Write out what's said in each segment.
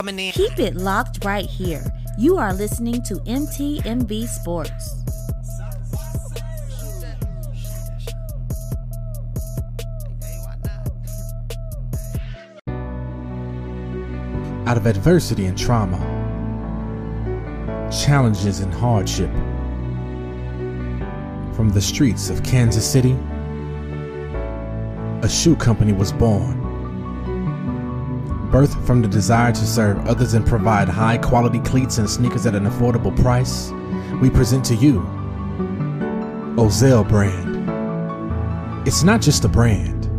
coming in. Keep it locked right here. You are listening to MTMV Sports. Out of adversity and trauma, challenges and hardship, from the streets of Kansas City, a shoe company was born. Birthed from the desire to serve others and provide high quality cleats and sneakers at an affordable price, we present to you Ozell brand. It's not just a brand,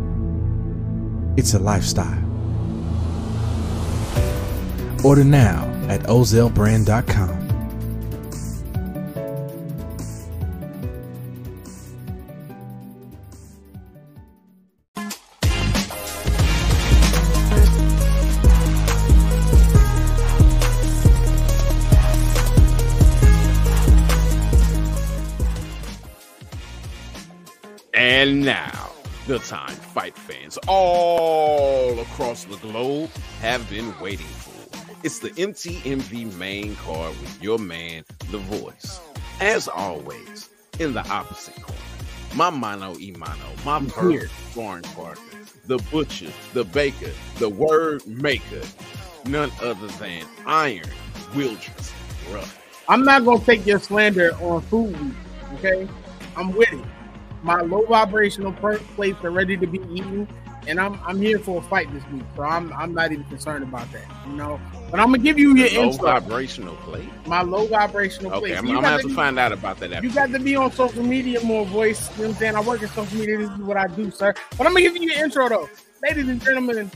it's a lifestyle. Order now at ozellbrand.com. And now, the time fight fans all across the globe have been waiting for. It's the MTMV main card with your man, The Voice. As always, in the opposite corner, my mano e mano, my bird sparring partner, the butcher, the baker, the word maker, none other than Iron Wildress Ruff. I'm not gonna take your slander on food week, okay? I'm with it. My low vibrational plates are ready to be eaten, and I'm I'm here for a fight this week, so I'm I'm not even concerned about that, you know. But I'm gonna give you your Low intro. vibrational plate. My low vibrational Okay, plates. I'm, You I'm gonna have to find out about that after. You got to be on social media more, voice. You know what I'm saying? I work in social media. This is what I do, sir. But I'm gonna give you your intro though, ladies and gentlemen.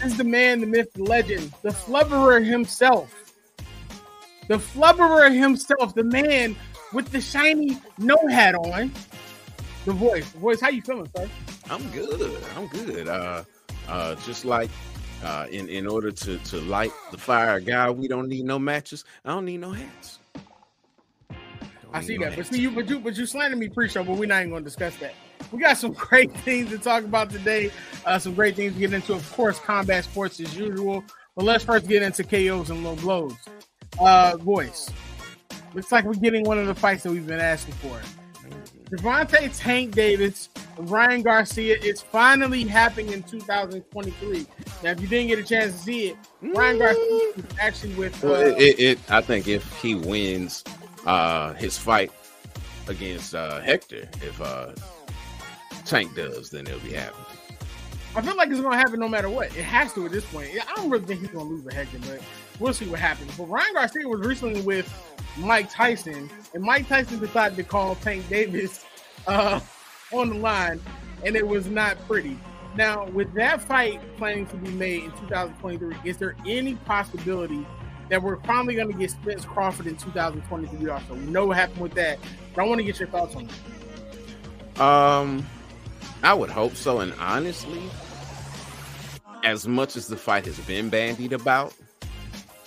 This is the man, the myth, the legend, the flubberer himself. The flubberer himself, the man with the shiny no hat on. The voice, the voice. How you feeling, sir? I'm good. I'm good. Uh, uh, just like uh, in in order to to light the fire, guy, we don't need no matches. I don't need no hats. I see no that, but see you, but you, but you slandered me pre-show, but we're not even going to discuss that. We got some great things to talk about today. Uh, some great things to get into, of course, combat sports as usual. But let's first get into KOs and low blows. Uh, voice. Looks like we're getting one of the fights that we've been asking for. Devontae Tank Davis, Ryan Garcia. It's finally happening in 2023. Now, if you didn't get a chance to see it, Ryan Garcia is actually with. Uh, Well, it, it, it, I think if he wins uh, his fight against uh, Hector, if uh, Tank does, then it'll be happening. I feel like it's gonna happen no matter what. It has to at this point. I don't really think he's gonna lose to Hector, but we'll see what happens. But Ryan Garcia was recently with Mike Tyson, and Mike Tyson decided to call Tank Davis uh, on the line, and it was not pretty. Now, with that fight planning to be made in 2023, is there any possibility that we're finally going to get Spence Crawford in 2023? Also, we know what happened with that, but I want to get your thoughts on that. Um, I would hope so. And honestly, as much as the fight has been bandied about,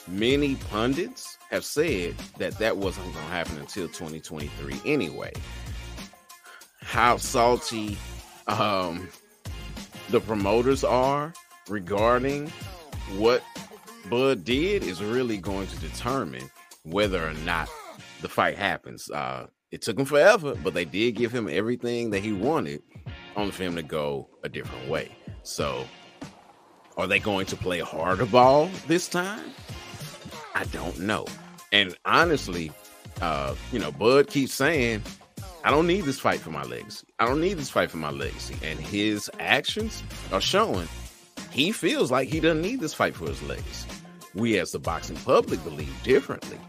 many pundits have said that that wasn't going to happen until 2023 anyway. How salty um, the promoters are regarding what Bud did is really going to determine whether or not the fight happens. Uh, it took him forever, but they did give him everything that he wanted, only for him to go a different way. So, are they going to play harder ball this time? I don't know. And honestly, uh, you know, Bud keeps saying, I don't need this fight for my legacy. I don't need this fight for my legacy. And his actions are showing he feels like he doesn't need this fight for his legacy. We, as the boxing public, believe differently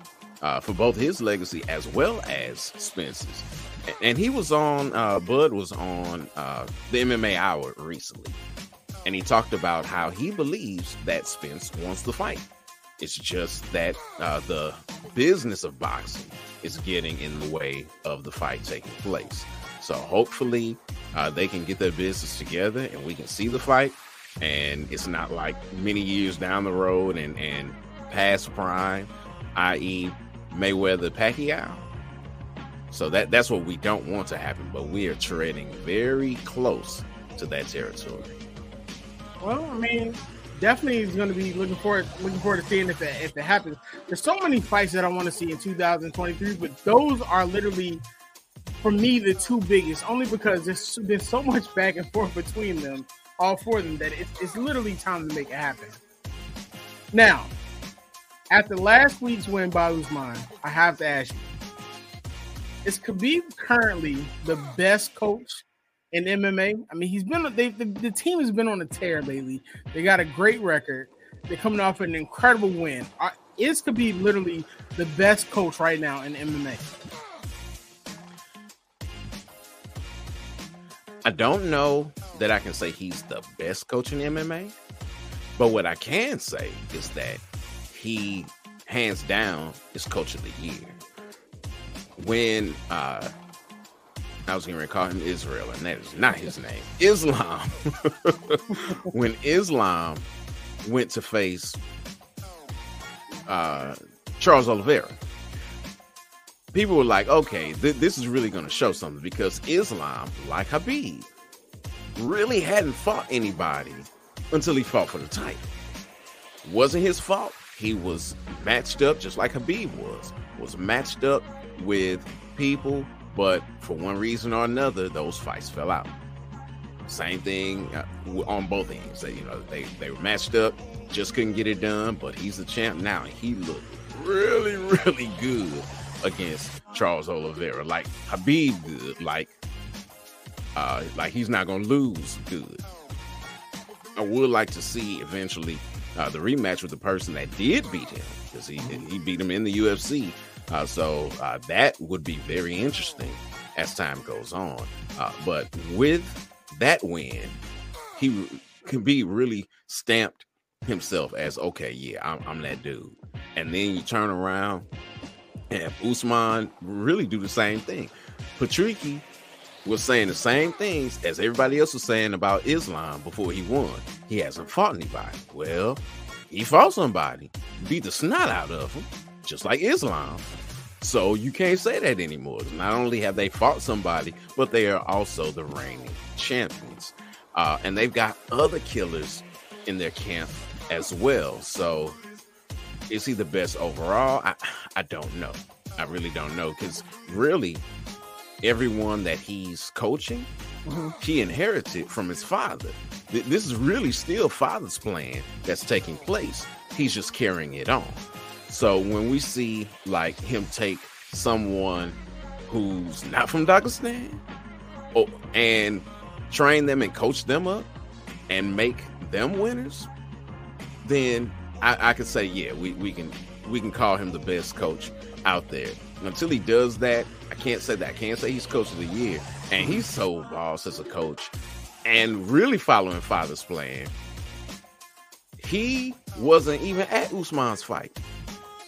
uh, for both his legacy as well as Spence's. And he was on, uh, Bud was on uh, the MMA Hour recently. And he talked about how he believes that Spence wants the fight. It's just that uh, the business of boxing is getting in the way of the fight taking place. So hopefully uh, they can get their business together and we can see the fight. And it's not like many years down the road and, and past prime, i.e., Mayweather Pacquiao. So that that's what we don't want to happen, but we are treading very close to that territory. Well, I mean, definitely is going to be looking forward looking forward to seeing if it, if it happens. There's so many fights that I want to see in 2023, but those are literally for me the two biggest. Only because there's been so much back and forth between them, all four of them, that it's, it's literally time to make it happen. Now, after last week's win by Usman, I have to ask you: Is Khabib currently the best coach in MMA. I mean, he's been they, the, the team has been on a tear lately. They got a great record. They're coming off an incredible win. Is Khabib literally the best coach right now in MMA? I don't know that I can say he's the best coach in MMA, but what I can say is that he, hands down, is coach of the year. When uh, I was going to call him Israel, and that is not his name. Islam. when Islam went to face uh, Charles Oliveira, people were like, okay, th- this is really going to show something because Islam, like Khabib, really hadn't fought anybody until he fought for the title. Wasn't his fault. He was matched up just like Khabib was. Was matched up with people but for one reason or another, those fights fell out. Same thing uh, on both ends. They, you know, they they were matched up, just couldn't get it done. But he's the champ now. and He looked really, really good against Charles Oliveira. Like Khabib good. Like, uh, like he's not gonna lose. Good. I would like to see eventually uh, the rematch with the person that did beat him because he he beat him in the UFC. Uh, so uh, that would be very interesting as time goes on. Uh, but with that win, he can be really stamped himself as okay, yeah, I'm, I'm that dude. And then you turn around and Usman really do the same thing. Patricky was saying the same things as everybody else was saying about Islam before he won. He hasn't fought anybody. Well, he fought somebody, beat the snot out of him just like Islam. So you can't say that anymore. Not only have they fought somebody, but they are also the reigning champions. Uh, and they've got other killers in their camp as well. So is he the best overall? I, I don't know. I really don't know because really everyone that he's coaching, mm-hmm. he inherited from his father. This is really still father's plan that's taking place. He's just carrying it on. So when we see like him take someone who's not from Dagestan oh, and train them and coach them up and make them winners, then I, I could say, yeah, we, we can we can call him the best coach out there. Until he does that, I can't say that. I can't say he's coach of the year. And he's so boss as a coach and really following father's plan. He wasn't even at Usman's fight.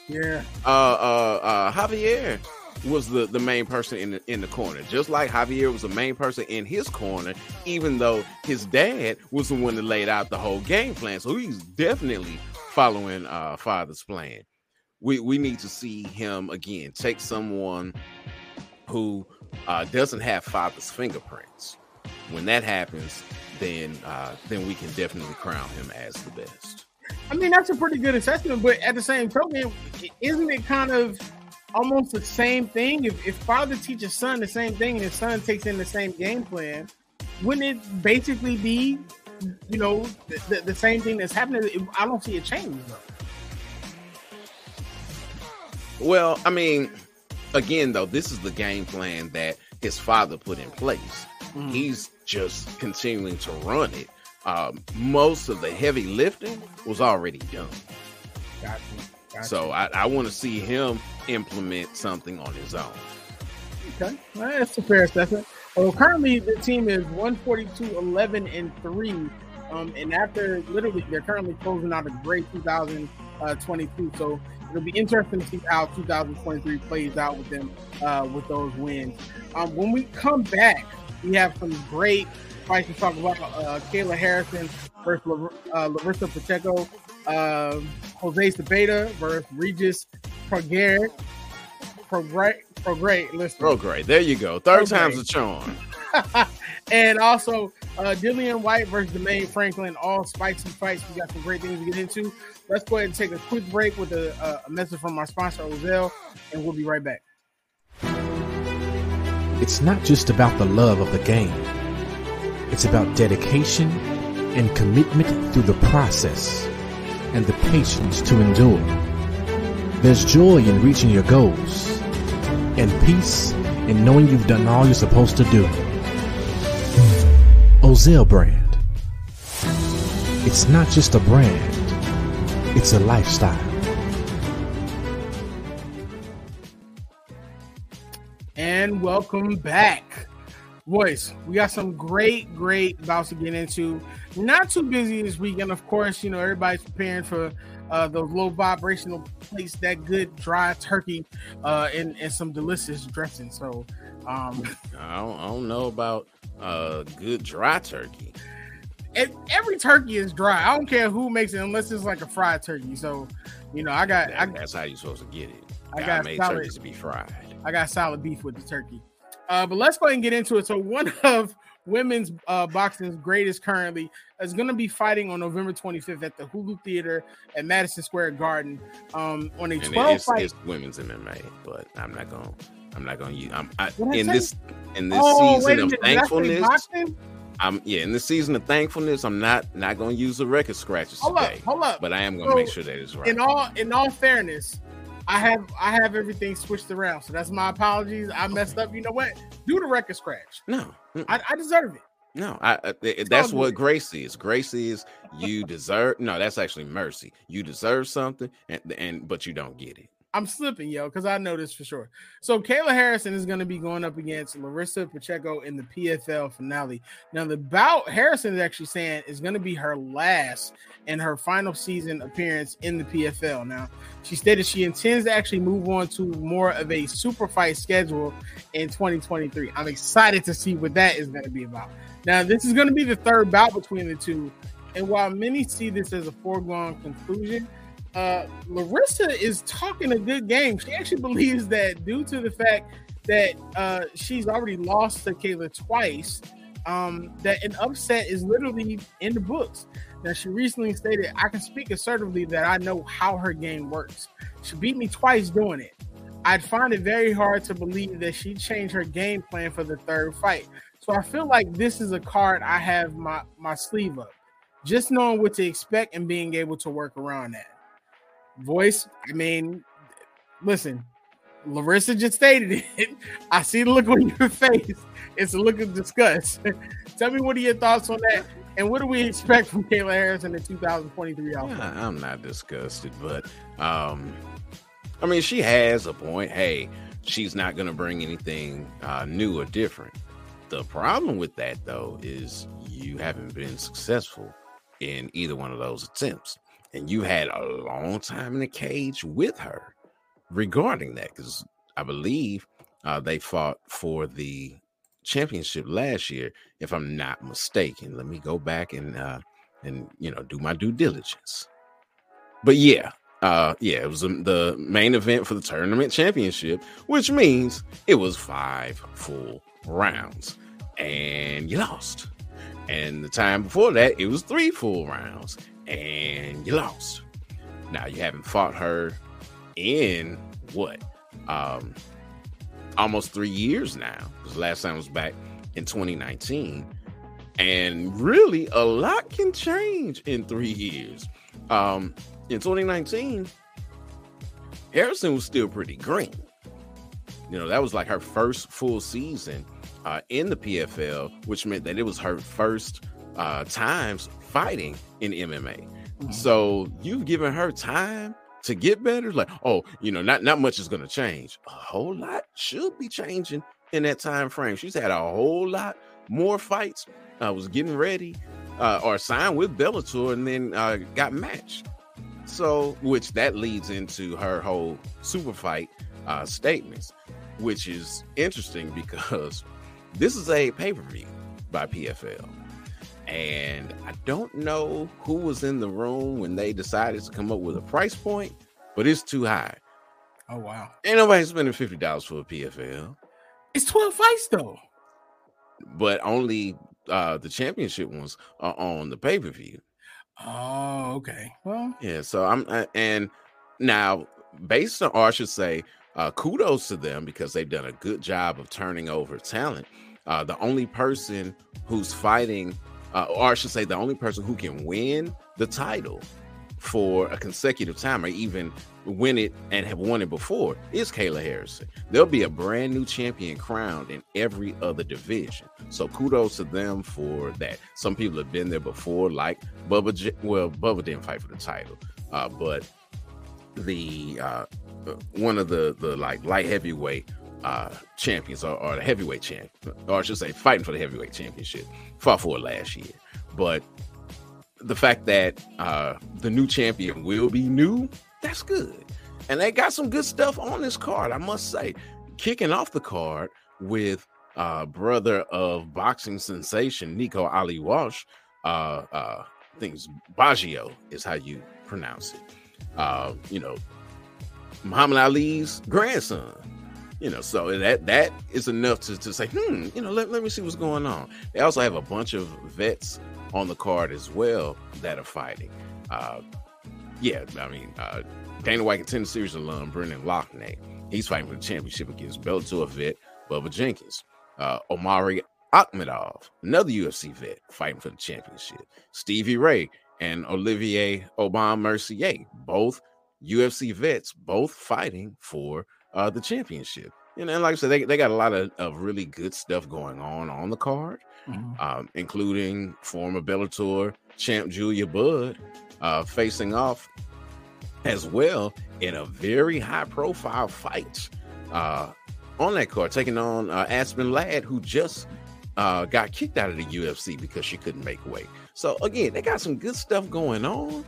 Yeah. Uh, uh, uh, Javier was the, the main person in the in the corner, just like Javier was the main person in his corner, even though his dad was the one that laid out the whole game plan. So he's definitely following uh father's plan. We we need to see him again take someone who uh, doesn't have father's fingerprints. When that happens, then uh, then we can definitely crown him as the best. I mean, that's a pretty good assessment, but at the same token, isn't it kind of almost the same thing? If, if father teaches son the same thing and his son takes in the same game plan, wouldn't it basically be, you know, the, the, the same thing that's happening? I don't see a change though. Well, I mean, again, though, this is the game plan that his father put in place. Mm. He's just continuing to run it um, most of the heavy lifting was already done. Gotcha. gotcha. So I, I want to see him implement something on his own. Okay, well, that's a fair assessment. Well, currently the team is 142, 11, and 3. Um, and after literally, they're currently closing out a great 2022. So it'll be interesting to see how 2023 plays out with them uh, with those wins. Um, when we come back, we have some great fights to talk about. Uh, Kayla Harrison versus uh, Larissa Pacheco, uh, Jose Zepeda versus Regis Prograis. Prograis, Prograis, listen. Prograis, there you go. Third Prograis. time's a charm. and also uh, Dillian Whyte versus Jermaine Franklin, all spicy fights. We got some great things to get into. Let's go ahead and take a quick break with a, a message from our sponsor, Ozell, and we'll be right back. It's not just about the love of the game. It's about dedication and commitment through the process and the patience to endure. There's joy in reaching your goals and peace in knowing you've done all you're supposed to do. Ozell brand. It's not just a brand, it's a lifestyle. And welcome back. Boys, we got some great, great bouts to get into. Not too busy this weekend, of course. You know, everybody's preparing for uh, those low vibrational plates, that good dry turkey, uh, and, and some delicious dressing. So, um, I don't, I don't know about uh, good dry turkey. It, every turkey is dry. I don't care who makes it unless it's like a fried turkey. So, you know, I got. That, I, that's how you're supposed to get it. I God got made solid- turkeys to be fried. I got solid beef with the turkey. Uh, but let's go ahead and get into it. So one of women's uh, boxing's greatest currently is going to be fighting on November 25th at the Hulu Theater at Madison Square Garden um, on a And 12 it's, fight. it's women's MMA, but I'm not gonna. I'm not gonna use. I'm I, in this in this oh, season of minute. Did I say thankfulness. I'm yeah. In the season of thankfulness, I'm not not gonna use the record scratches Hold up, hold up. but I am gonna So, make sure that it's right. In all in all fairness, I have I have everything switched around. So that's my apologies. I messed up. You know what? Do the record scratch. no, I, I deserve it. no. I, uh, I that's what grace is. Grace is you deserve. No, that's actually mercy. You deserve something, and and but you don't get it. I'm slipping, yo, because I know this for sure. So Kayla Harrison is going to be going up against Larissa Pacheco in the PFL finale. Now, the bout Harrison is actually saying is going to be her last and her final season appearance in the PFL. Now, she stated she intends to actually move on to more of a super fight schedule in 2023. I'm excited to see what that is going to be about. Now, this is going to be the third bout between the two. And while many see this as a foregone conclusion, uh, Larissa is talking a good game. She actually believes that due to the fact that uh, she's already lost to Kayla twice, um, that an upset is literally in the books. Now, she recently stated, I can speak assertively that I know how her game works. She beat me twice doing it. I'd find it very hard to believe that she changed her game plan for the third fight. So I feel like this is a card I have my, my sleeve up. Just knowing what to expect and being able to work around that voice. I mean, listen, Larissa just stated it. I see the look on your face. It's a look of disgust. Tell me what are your thoughts on that, and what do we expect from Kayla Harris in the 2023 outfit? Yeah, I'm not disgusted, but um, I mean, she has a point. Hey, she's not gonna bring anything uh, new or different. The problem with that, though, is you haven't been successful in either one of those attempts, and you had a long time in the cage with her regarding that, because I believe uh, they fought for the championship last year, if I'm not mistaken. Let me go back and uh, and you know do my due diligence. But yeah, uh, yeah, it was the main event for the tournament championship, which means it was five full rounds, and you lost. And the time before that, it was three full rounds, and you lost. Now you haven't fought her in what, um, almost three years now. Because last time was back in 2019, and really a lot can change in three years. Um, in 2019, Harrison was still pretty green. You know, that was like her first full season uh, in the PFL, which meant that it was her first uh, times fighting in MMA. So you've given her time to get better. Like, oh, you know, not not much is going to change. A whole lot should be changing in that time frame. She's had a whole lot more fights. Uh, was getting ready uh, or signed with Bellator and then uh, got matched. So, which that leads into her whole super fight uh, statements, which is interesting because this is a pay per view by PFL. And I don't know who was in the room when they decided to come up with a price point, but it's too high. Oh wow, Ain't nobody spending $50 for a PFL. it's 12 fights though. but only uh the championship ones are on the pay per view. Oh, okay. Well, yeah. So I'm uh, and now based on, or I should say, uh, kudos to them because they've done a good job of turning over talent. Uh, the only person who's fighting, uh, or I should say, the only person who can win the title for a consecutive time or even win it and have won it before is Kayla Harrison. There'll be a brand new champion crowned in every other division. So kudos to them for that. Some people have been there before, like Bubba. J- well, Bubba didn't fight for the title, uh, but the uh, one of the the like light heavyweight uh, champions or, or the heavyweight champ, or I should say, fighting for the heavyweight championship, fought for it last year. But the fact that uh, the new champion will be new, that's good. And they got some good stuff on this card, I must say. Kicking off the card with uh, brother of boxing sensation Nico Ali Walsh. Uh, uh, I think Baggio is how you pronounce it. Uh, you know, Muhammad Ali's grandson. You know, so that that is enough to, to say, hmm, you know, let, let me see what's going on. They also have a bunch of vets on the card as well that are fighting. Uh, yeah, I mean, uh, Dana White Contender Series alum Brendan Loughnane. He's fighting for the championship against Bellator vet Bubba Jenkins. Uh, Omari Akhmedov, another UFC vet, fighting for the championship. Stevie Ray and Olivier Aubin Mercier, both UFC vets, both fighting for uh, the championship. And, and like I said, they, they got a lot of, of really good stuff going on on the card, mm-hmm. um, including former Bellator champ Julia Budd uh, facing off as well in a very high profile fight uh, on that card, taking on uh, Aspen Ladd, who just uh, got kicked out of the UFC because she couldn't make weight. So again, they got some good stuff going on,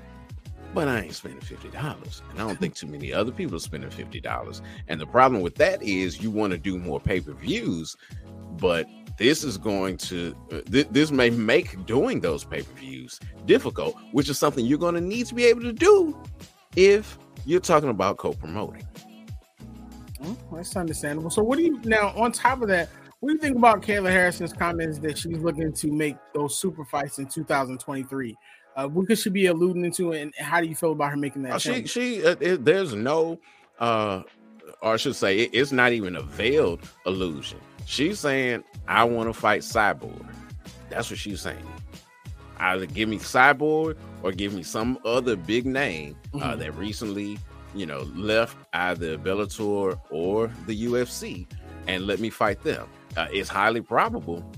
but I ain't spending fifty dollars, and I don't think too many other people are spending fifty dollars. And the problem with that is you want to do more pay per views, but this is going to uh, th- this may make doing those pay per views difficult, which is something you're going to need to be able to do if you're talking about co promoting. Well, that's understandable. So, what do you now on top of that? What do you think about Kayla Harrison's comments that she's looking to make those super fights in 2023? Uh, what could she be alluding to, and how do you feel about her making that? Uh, she, she, uh, it, there's no, uh, or I should say, it, it's not even a veiled illusion. She's saying, "I want to fight Cyborg." That's what she's saying. Either give me Cyborg or give me some other big name uh, mm-hmm. that recently, you know, left either Bellator or the UFC, and let me fight them. Uh, it's highly probable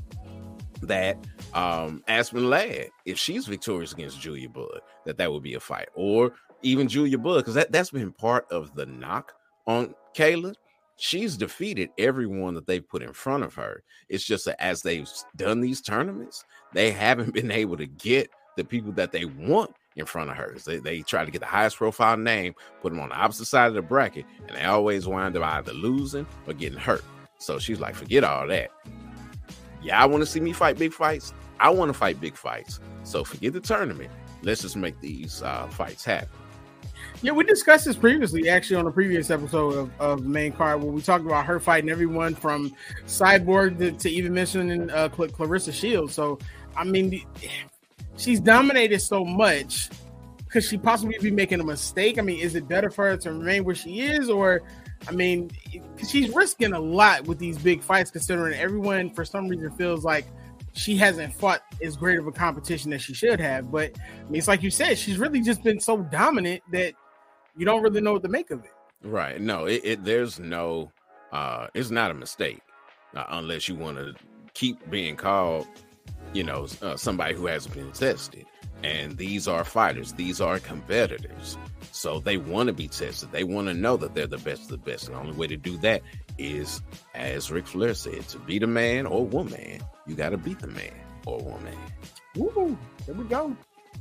that um, Aspen Ladd, if she's victorious against Julia Budd, that that would be a fight, or even Julia Budd, because that that's been part of the knock on Kayla. She's defeated everyone that they've put in front of her. It's just that as they've done these tournaments, they haven't been able to get the people that they want in front of her. They, they try to get the highest profile name, put them on the opposite side of the bracket, and they always wind up either losing or getting hurt. So she's like, forget all that. Yeah, I want to see me fight big fights. I want to fight big fights. So forget the tournament. Let's just make these uh, fights happen. Yeah, we discussed this previously, actually, on a previous episode of, of main card where we talked about her fighting everyone from Cyborg to, to even mentioning uh, Cl- Claressa Shields. So, I mean, she's dominated so much. Could she possibly be making a mistake? I mean, is it better for her to remain where she is, or I mean, she's risking a lot with these big fights, considering everyone for some reason feels like she hasn't fought as great of a competition as she should have. But I mean, it's like you said, she's really just been so dominant that you don't really know what to make of it. Right. No, it, it there's no uh it's not a mistake uh, unless you want to keep being called, you know, uh, somebody who hasn't been tested. And these are fighters, these are competitors. So they want to be tested. They want to know that they're the best of the best. And the only way to do that is, as Ric Flair said, to beat a man or woman, you got to beat the man or woman. Woo! There we go.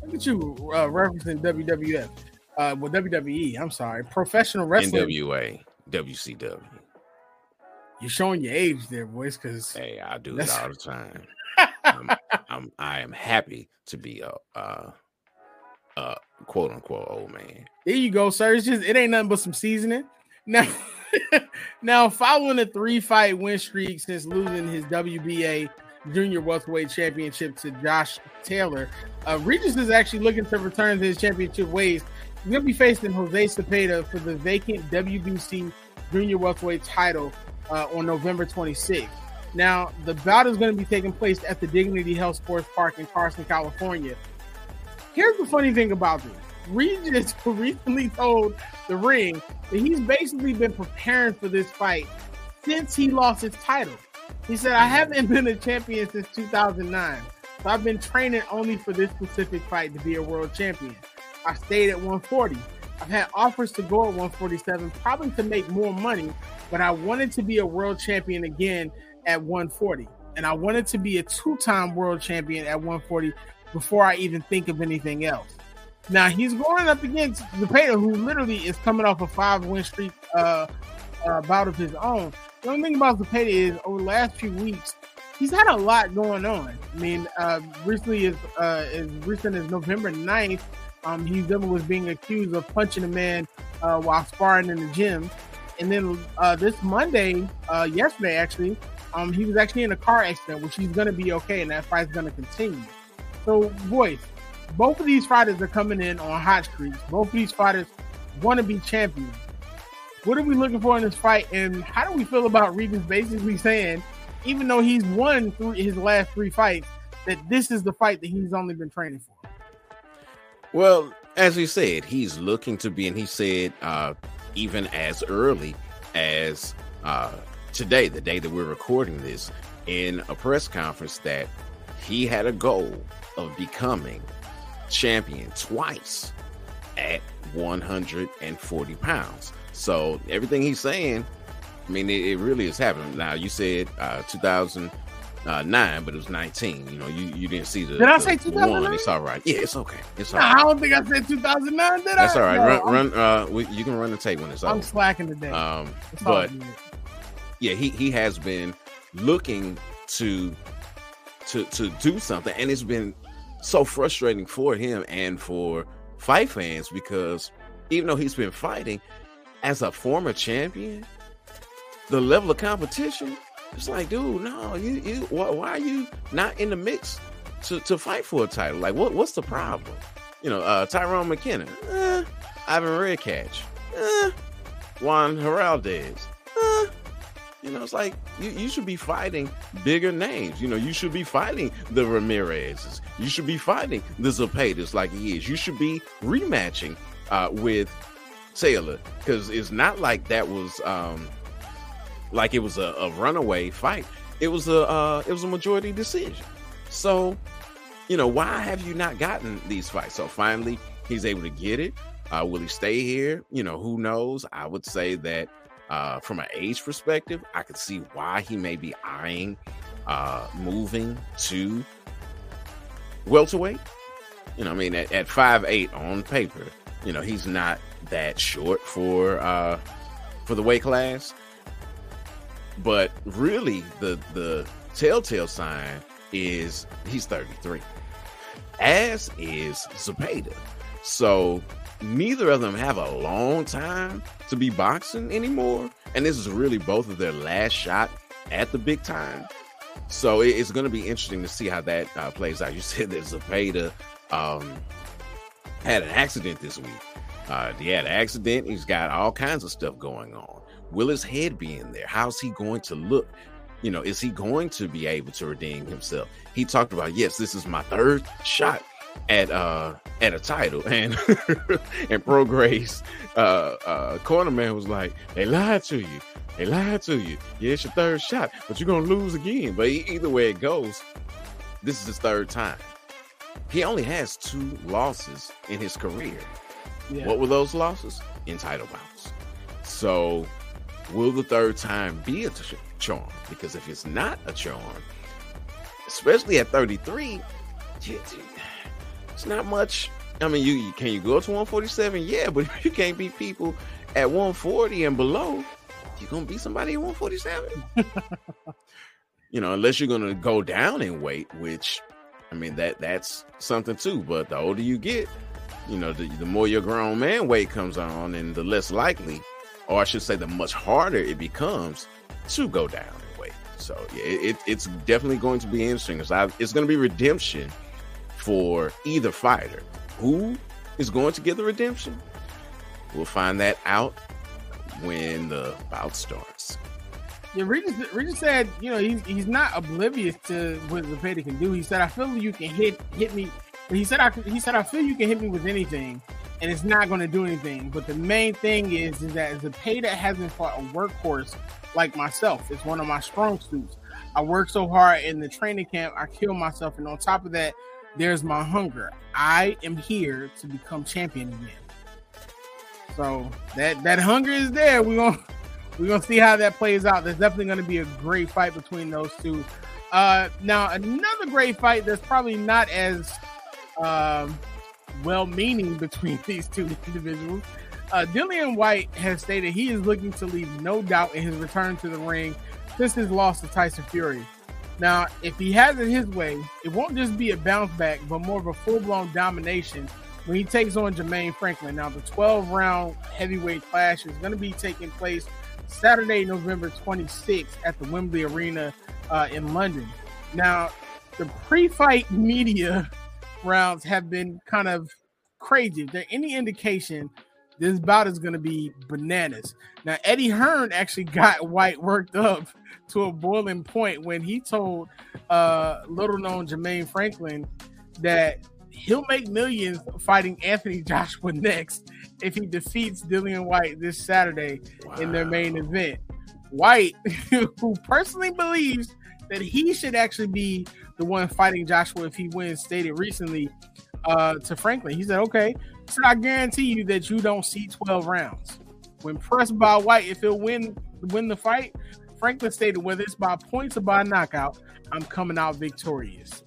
Look at you uh, referencing WWF. Uh, well, WWE. I'm sorry, professional wrestling. NWA, WCW. You're showing your age there, boys. Because hey, I do it all the time. I'm, I'm, I am happy to be a, uh, uh, quote unquote old man. There you go, sir. It's just it ain't nothing but some seasoning. Now, now following a three fight win streak since losing his WBA Junior Welterweight Championship to Josh Taylor. Uh, Regis is actually looking to return to his championship ways. To be facing Jose Zepeda for the vacant WBC Junior Welterweight title uh, on November 26th. Now, the bout is going to be taking place at the Dignity Health Sports Park in Carson, California. Here's the funny thing about this. Regis recently told the ring that he's basically been preparing for this fight since he lost his title. He said, I haven't been a champion since 2009. So I've been training only for this specific fight to be a world champion. I stayed at 140. I've had offers to go at 147, probably to make more money, but I wanted to be a world champion again at 140. And I wanted to be a two time world champion at 140 before I even think of anything else. Now he's going up against Zepeda, who literally is coming off a five win streak uh, uh, bout of his own. The only thing about Zepeda is over the last few weeks, he's had a lot going on. I mean, uh, recently is uh, as recent as November 9th, um, he was being accused of punching a man uh, while sparring in the gym. And then uh, this Monday, uh, yesterday actually, um, he was actually in a car accident, which he's going to be okay, and that fight's going to continue. So, boys, both of these fighters are coming in on hot streaks. Both of these fighters want to be champions. What are we looking for in this fight, and how do we feel about Regis basically saying, even though he's won through his last three fights, that this is the fight that he's only been training for? Well, as he said, he's looking to be, and he said uh, even as early as uh, today, the day that we're recording this, in a press conference, that he had a goal of becoming champion twice at 140 pounds. So everything he's saying, I mean, it, it really is happening. Now you said uh, 2009, but it was 19. You know, you, you didn't see the. Did I the say 2009? It's all right. Yeah, it's okay. It's all Nah, right. I don't think I said 2009, did That's I? all right. No, run, I'm, run. Uh, we, you can run the tape when it's I'm slacking today. Um, It's but yeah, he he has been looking to to to do something, and it's been so frustrating for him and for fight fans because even though he's been fighting as a former champion, the level of competition it's like, dude, no, you you why, why are you not in the mix to to fight for a title? Like, what what's the problem? You know, uh, Tyrone McKenna, eh, Ivan Redkach, eh, Juan Heraldez, you know, it's like you, you should be fighting bigger names. You know, you should be fighting the Ramirez's. You should be fighting the Zepedas like he is. You should be rematching uh, with Taylor because it's not like that was um, like it was a, a runaway fight. It was a uh, it was a majority decision. So, you know, why have you not gotten these fights? So finally, he's able to get it. Uh, will he stay here? You know, who knows? I would say that uh, from an age perspective, I could see why he may be eyeing uh, moving to welterweight. You know, I mean, at, at five eight on paper, you know, he's not that short for uh, for the weight class. But really, the the telltale sign is he's 33, as is Zepeda. So neither of them have a long time to be boxing anymore, and this is really both of their last shot at the big time. So it's going to be interesting to see how that uh, plays out. You said that Zepeda um, had an accident this week. Uh, he had an accident. He's got all kinds of stuff going on. Will his head be in there? How's he going to look? You know, is he going to be able to redeem himself? He talked about, yes, this is my third shot at uh at a title, and and Prograis uh uh cornerman was like, they lied to you. They lied to you. Yeah, it's your third shot, but you're gonna lose again. But either way it goes, this is his third time. He only has two losses in his career. Yeah. What were those losses? In title bouts. So, will the third time be a ch- charm? Because if it's not a charm, especially at 33, you- you- it's not much. I mean, you, you can you go to 147? Yeah, but if you can't beat people at 140 and below, you're gonna beat somebody at 147. you know, unless you're gonna go down in weight, which I mean that that's something too. But the older you get, you know, the, the more your grown man weight comes on, and the less likely, or I should say, the much harder it becomes to go down in weight. So yeah, it, it's definitely going to be interesting. It's, it's going to be redemption for either fighter. Who is going to get the redemption? We'll find that out when the bout starts. Yeah, Regis, Regis said, you know, he's he's not oblivious to what Zepeda can do. He said, I feel you can hit hit me. He said, I he said, I feel you can hit me with anything, and it's not going to do anything. But the main thing is, is that Zepeda hasn't fought a workhorse like myself. It's one of my strong suits. I work so hard in the training camp, I kill myself, and on top of that, there's my hunger. I am here to become champion again. So that that hunger is there. We're gonna we're gonna see how that plays out. There's definitely gonna be a great fight between those two. Uh, now another great fight that's probably not as um, well-meaning between these two individuals. Uh, Dillian Whyte has stated he is looking to leave no doubt in his return to the ring since his loss to Tyson Fury. Now, if he has it his way, it won't just be a bounce back, but more of a full blown domination when he takes on Jermaine Franklin. Now, the 12 round heavyweight clash is going to be taking place Saturday, November 26th at the Wembley Arena uh, in London. Now, the pre fight media rounds have been kind of crazy. If there any indication, this bout is going to be bananas. Now, Eddie Hearn actually got Whyte worked up to a boiling point when he told uh, little known Jermaine Franklin that he'll make millions fighting Anthony Joshua next if he defeats Dillian Whyte this Saturday wow. in their main event. Whyte, who personally believes that he should actually be the one fighting Joshua if he wins, stated recently uh, to Franklin. He said, Okay, I guarantee you that you don't see 12 rounds. When pressed by Whyte, if he'll win win the fight, Franklin stated, whether it's by points or by knockout, I'm coming out victorious.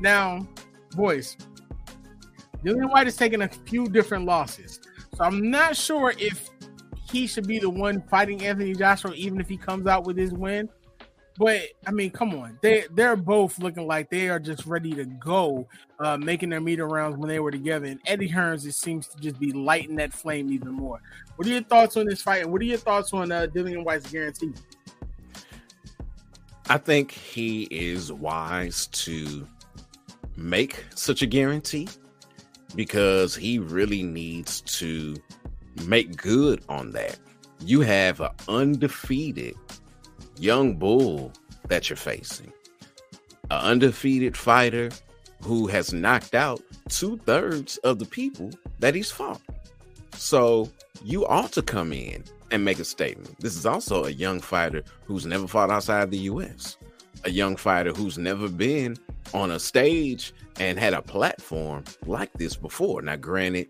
Now, boys, Dillian Whyte has taken a few different losses. So I'm not sure if he should be the one fighting Anthony Joshua, even if he comes out with his win. But I mean, come on, they they're both looking like they are just ready to go, uh, making their meter rounds when they were together. And Eddie Hearns, it seems to just be lighting that flame even more. What are your thoughts on this fight? And what are your thoughts on uh, Dillian Whyte's guarantee? I think he is wise to make such a guarantee because he really needs to make good on that. You have an undefeated young bull that you're facing, an undefeated fighter who has knocked out two thirds of the people that he's fought. So you ought to come in and make a statement. This is also a young fighter who's never fought outside the US, a young fighter who's never been on a stage and had a platform like this before. Now, granted,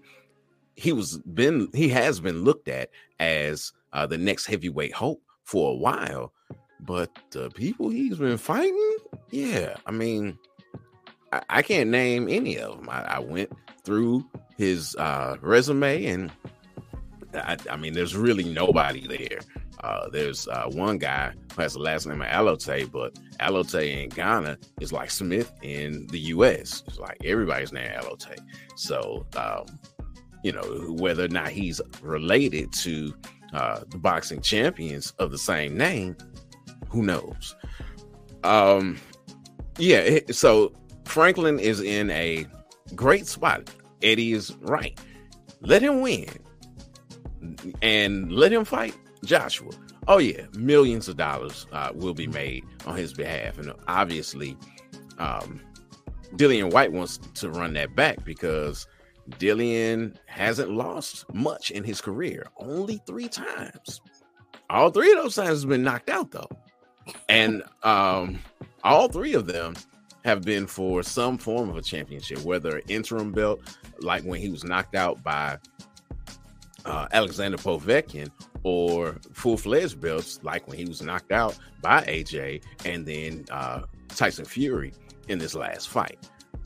he was been he has been looked at as uh, the next heavyweight hope for a while, but the people he's been fighting, yeah, I mean, I, I can't name any of them. I, I went through his uh, resume, and I, I mean, there's really nobody there uh, there's uh, one guy who has the last name of Alote, but Alote in Ghana is like Smith in the U.S. It's like everybody's name Alote. So, um, you know, whether or not he's related to uh, the boxing champions of the same name, who knows? Um, yeah. So Franklin is in a great spot. Eddie is right. Let him win and let him fight Joshua. Oh yeah, millions of dollars uh, will be made on his behalf, and obviously, um, Dillian Whyte wants to run that back because Dillian hasn't lost much in his career, only three times. All three of those times has been knocked out though, and um, all three of them have been for some form of a championship, whether interim belt, like when he was knocked out by uh, Alexander Povetkin, or full fledged belts, like when he was knocked out by AJ and then uh, Tyson Fury in this last fight.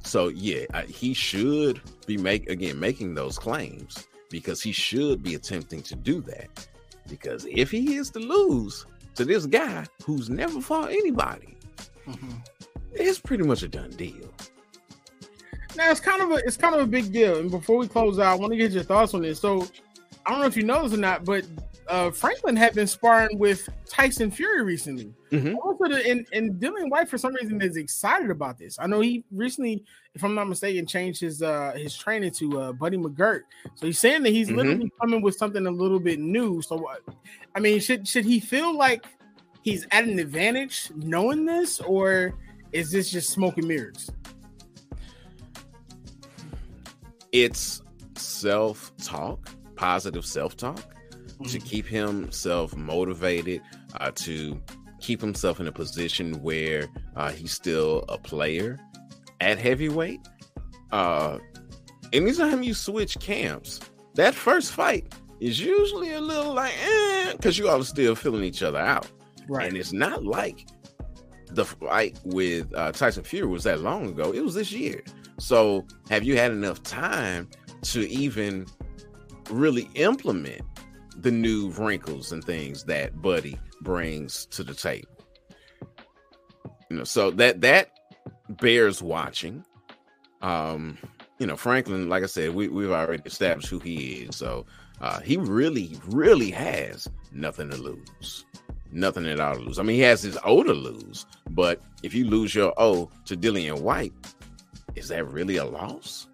So yeah, uh, he should be make again making those claims because he should be attempting to do that. Because if he is to lose to this guy who's never fought anybody, mm-hmm. it's pretty much a done deal. Now it's kind of a it's kind of a big deal. And before we close out, I want to get your thoughts on this. So I don't know if you know this or not, but uh, Franklin had been sparring with Tyson Fury recently. Mhm. Also, the, and, and Dillian Whyte for some reason is excited about this. I know he recently, if I'm not mistaken, changed his uh his training to uh Buddy McGirt. So he's saying that he's Mhm. literally coming with something a little bit new. So what? I mean, should should he feel like he's at an advantage knowing this, or is this just smoke and mirrors? It's self talk, positive self talk to keep himself motivated, uh, to keep himself in a position where uh, he's still a player at heavyweight. Uh, anytime you switch camps, that first fight is usually a little like, eh, because you all are still feeling each other out. Right. And it's not like the fight with uh, Tyson Fury was that long ago. It was this year. So have you had enough time to even really implement the new wrinkles and things that Buddy brings to the table? You know, so that that bears watching. Um, you know, Franklin, like I said, we, we've already established who he is. So uh, he really, really has nothing to lose. Nothing at all to lose. I mean, he has his O to lose, but if you lose your O to Dillian Whyte, is that really a loss?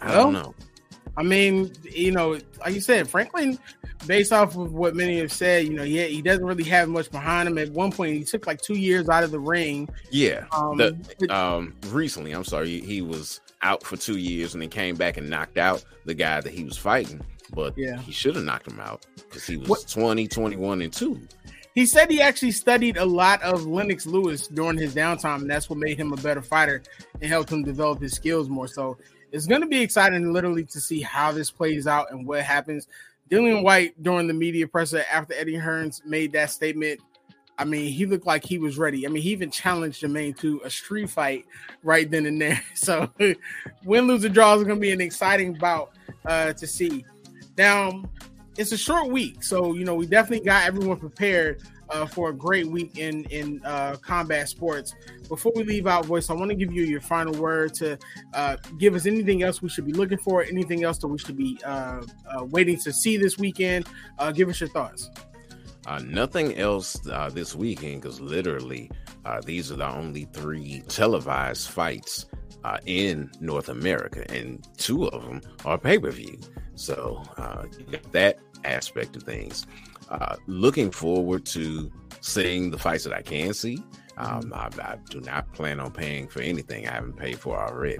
I don't know. I mean, you know, like you said, Franklin, based off of what many have said, you know, yeah, he doesn't really have much behind him. At one point, he took like two years out of the ring. Yeah. Um, the, um recently, I'm sorry, he, he was out for two years and then came back and knocked out the guy that he was fighting. But Yeah. he should have knocked him out because he was What- 20, 21, and 2. he said he actually studied a lot of Lennox Lewis during his downtime, and that's what made him a better fighter and helped him develop his skills more. So it's going to be exciting, literally, to see how this plays out and what happens. Dillian Whyte during the media presser after Eddie Hearns made that statement. I mean, he looked like he was ready. I mean, he even challenged Jermaine to a street fight right then and there. So, win, lose, or draw is going to be an exciting bout uh, to see. Now, it's a short week, so you know we definitely got everyone prepared uh, for a great week in in uh, combat sports. Before we leave out, voice, I want to give you your final word to uh, give us anything else we should be looking for, anything else that we should be uh, uh, waiting to see this weekend. Uh, give us your thoughts. Nothing else this weekend because literally these are the only three televised fights uh, in North America, and two of them are pay per view. So uh, that aspect of things. Uh, looking forward to seeing the fights that I can see. Um, I, I do not plan on paying for anything I haven't paid for already.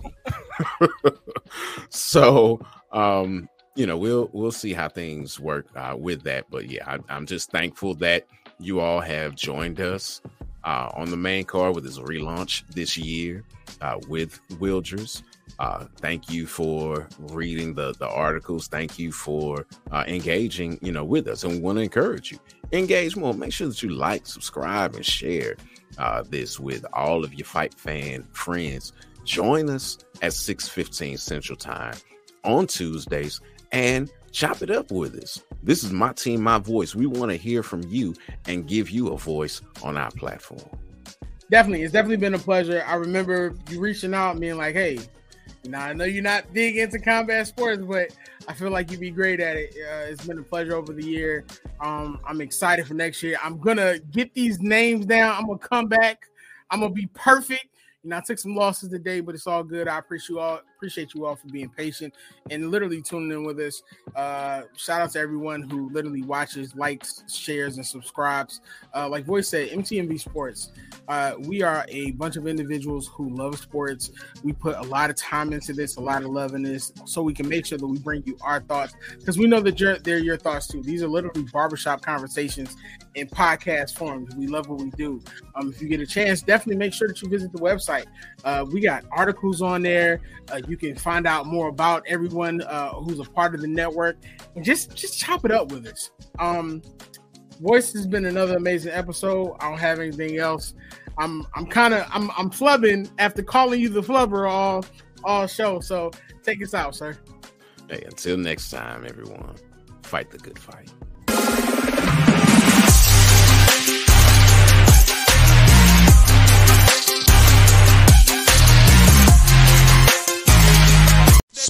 so um, you know we'll we'll see how things work uh, with that but yeah I, i'm just thankful that you all have joined us uh, on the main card with this relaunch this year uh, with wilders uh, thank you for reading the the articles thank you for uh, engaging you know with us and we want to encourage you engage more make sure that you like subscribe and share uh, this with all of your fight fan friends join us at 6:15 central time on tuesdays and chop it up with us. This is my team, my voice. We want to hear from you and give you a voice on our platform. Definitely, it's definitely been a pleasure. I remember you reaching out, being like, "Hey, know, I know you're not big into combat sports, but I feel like you'd be great at it. Uh, it's been a pleasure over the year. Um, I'm excited for next year. I'm gonna get these names down. I'm gonna come back. I'm gonna be perfect. You know, I took some losses today, but it's all good. I appreciate you all. Appreciate you all for being patient and literally tuning in with us. Uh, shout out to everyone who literally watches, likes, shares, and subscribes. Uh, like Voice said, MTMV Sports. Uh, we are a bunch of individuals who love sports. We put a lot of time into this, a lot of love in this, so we can make sure that we bring you our thoughts because we know that you're, they're your thoughts too. These are literally barbershop conversations in podcast forms. We love what we do. Um, if you get a chance, definitely make sure that you visit the website. Uh, we got articles on there. Uh, you can find out more about everyone uh, who's a part of the network and just just chop it up with us. Um, Voice has been another amazing episode. I don't have anything else. I'm I'm kind of I'm I'm flubbing after calling you the flubber all all show. So take us out, sir. Hey, until next time, everyone, fight the good fight.